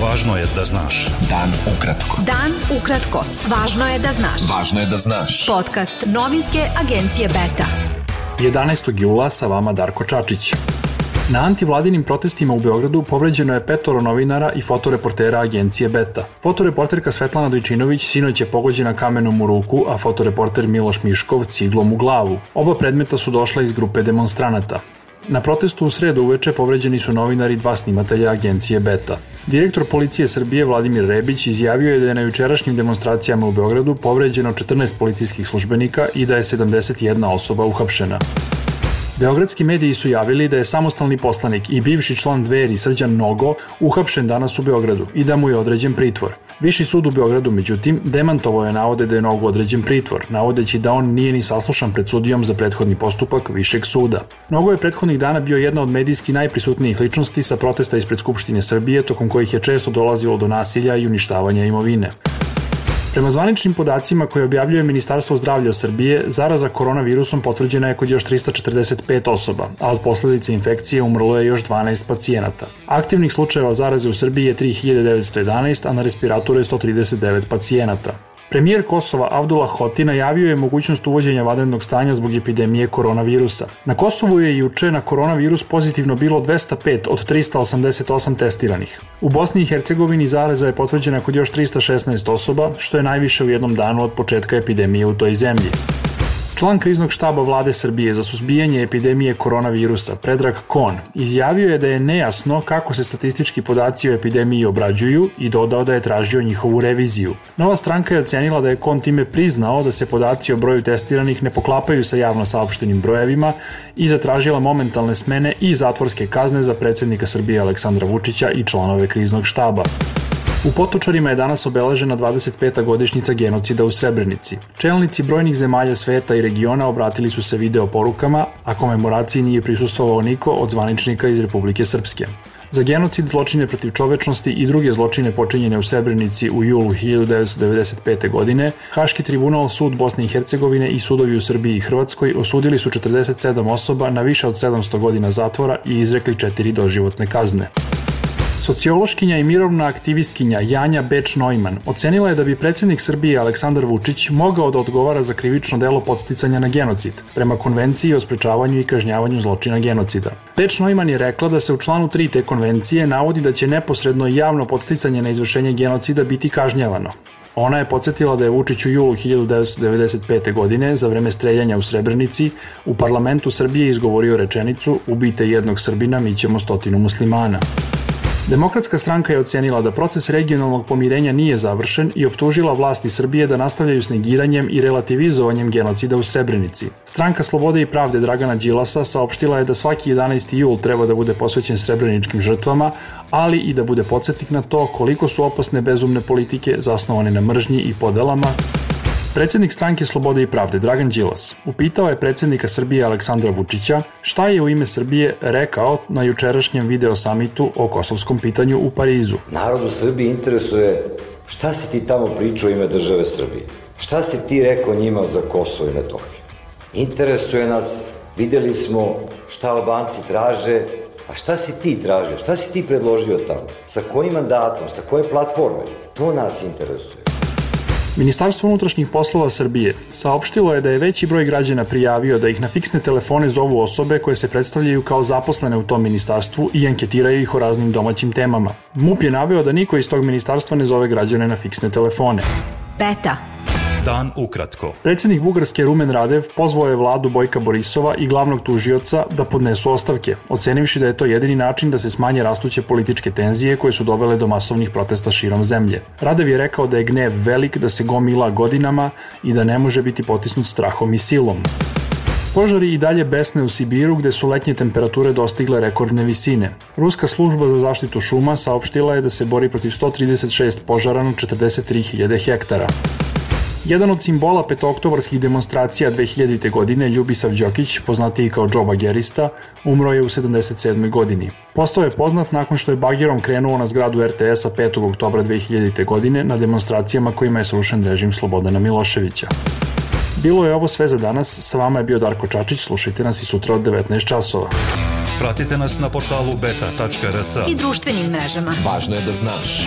Važno je da znaš. Dan ukratko. Dan ukratko. Važno je da znaš. Važno je da znaš. Podcast novinske agencije Beta. 11. jula sa vama Darko Čačić. Na antivladinim protestima u Beogradu povređeno je petoro novinara i fotoreportera agencije Beta. Fotoreporterka Svetlana Dojčinović sinoć je pogođena kamenom u ruku, a fotoreporter Miloš Miškov ciglom u glavu. Oba predmeta su došla iz grupe demonstranata. Na protestu u sredu uveče povređeni su novinari dva snimatelja agencije Beta. Direktor policije Srbije Vladimir Rebić izjavio je da je na jučerašnjim demonstracijama u Beogradu povređeno 14 policijskih službenika i da je 71 osoba uhapšena. Beogradski mediji su javili da je samostalni poslanik i bivši član dveri Srđan Nogo uhapšen danas u Beogradu i da mu je određen pritvor. Viši sud u Beogradu, međutim, demantovao je navode da je Nogo određen pritvor, navodeći da on nije ni saslušan pred sudijom za prethodni postupak Višeg suda. Nogo je prethodnih dana bio jedna od medijski najprisutnijih ličnosti sa protesta ispred Skupštine Srbije, tokom kojih je često dolazilo do nasilja i uništavanja imovine. Prema zvaničnim podacima koje objavljuje Ministarstvo zdravlja Srbije, zaraza koronavirusom potvrđena je kod još 345 osoba, a od posledice infekcije umrlo je još 12 pacijenata. Aktivnih slučajeva zaraze u Srbiji je 3911, a na respiratoru je 139 pacijenata. Premijer Kosova Avdullah Hoti najavio je mogućnost uvođenja vanrednog stanja zbog epidemije koronavirusa. Na Kosovu je juče na koronavirus pozitivno bilo 205 od 388 testiranih. U Bosni i Hercegovini zaraza je potvrđena kod još 316 osoba, što je najviše u jednom danu od početka epidemije u toj zemlji. Član kriznog štaba vlade Srbije za suzbijanje epidemije koronavirusa, Predrag Kon, izjavio je da je nejasno kako se statistički podaci o epidemiji obrađuju i dodao da je tražio njihovu reviziju. Nova stranka je ocenila da je Kon time priznao da se podaci o broju testiranih ne poklapaju sa javno saopštenim brojevima i zatražila momentalne smene i zatvorske kazne za predsednika Srbije Aleksandra Vučića i članove kriznog štaba. U Potočarima je danas obeležena 25. godišnjica genocida u Srebrenici. Čelnici brojnih zemalja sveta i regiona obratili su se video porukama, a komemoraciji nije prisustvovao niko od zvaničnika iz Republike Srpske. Za genocid, zločine protiv čovečnosti i druge zločine počinjene u Srebrenici u julu 1995. godine, Haški tribunal, sud Bosne i Hercegovine i sudovi u Srbiji i Hrvatskoj osudili su 47 osoba na više od 700 godina zatvora i izrekli četiri doživotne kazne. Sociološkinja i mirovna aktivistkinja Janja Beč Neumann ocenila je da bi predsednik Srbije Aleksandar Vučić mogao da odgovara za krivično delo podsticanja na genocid, prema konvenciji o sprečavanju i kažnjavanju zločina genocida. Beč Neumann je rekla da se u članu 3 te konvencije navodi da će neposredno javno podsticanje na izvršenje genocida biti kažnjavano. Ona je podsjetila da je Vučić u julu 1995. godine za vreme streljanja u Srebrenici u parlamentu Srbije izgovorio rečenicu ubite jednog Srbina, mi ćemo stotinu muslimana. Demokratska stranka je ocenila da proces regionalnog pomirenja nije završen i optužila vlasti Srbije da nastavljaju s negiranjem i relativizovanjem genocida u Srebrenici. Stranka Slobode i pravde Dragana Đilasa saopštila je da svaki 11. jul treba da bude posvećen srebreničkim žrtvama, ali i da bude podsjetnik na to koliko su opasne bezumne politike zasnovane na mržnji i podelama, Predsednik stranke Slobode i pravde Dragan Đilas upitao je predsednika Srbije Aleksandra Vučića šta je u ime Srbije rekao na jučerašnjem video samitu o kosovskom pitanju u Parizu. Narod u Srbiji interesuje šta si ti tamo pričao u ime države Srbije. Šta si ti rekao njima za Kosovo i Metohiju? Interesuje nas, videli smo šta Albanci traže, a šta si ti tražio, šta si ti predložio tamo, sa kojim mandatom, sa koje platforme, to nas interesuje. Ministarstvo unutrašnjih poslova Srbije saopštilo je da je veći broj građana prijavio da ih na fiksne telefone zovu osobe koje se predstavljaju kao zaposlene u tom ministarstvu i anketiraju ih o raznim domaćim temama. MUP je naveo da niko iz tog ministarstva ne zove građane na fiksne telefone. Beta. Dan ukratko. Predsednik Bugarske Rumen Radev pozvao je vladu Bojka Borisova i glavnog tužioca da podnesu ostavke, ocenivši da je to jedini način da se smanje rastuće političke tenzije koje su dovele do masovnih protesta širom zemlje. Radev je rekao da je gnev velik, da se gomila godinama i da ne može biti potisnut strahom i silom. Požari i dalje besne u Sibiru gde su letnje temperature dostigle rekordne visine. Ruska služba za zaštitu šuma saopštila je da se bori protiv 136 požara na 43.000 hektara. Jedan od simbola petooktobarskih demonstracija 2000. godine, Ljubisav Đokić, poznatiji kao Joe Bagerista, umro je u 77. godini. Postao je poznat nakon što je bagerom krenuo na zgradu RTS-a 5. oktobra 2000. godine na demonstracijama kojima je srušen režim Slobodana Miloševića. Bilo je ovo sve za danas, sa vama je bio Darko Čačić, slušajte nas i sutra od 19 časova. Pratite nas na portalu beta.rs. i društvenim mrežama. Važno je da znaš.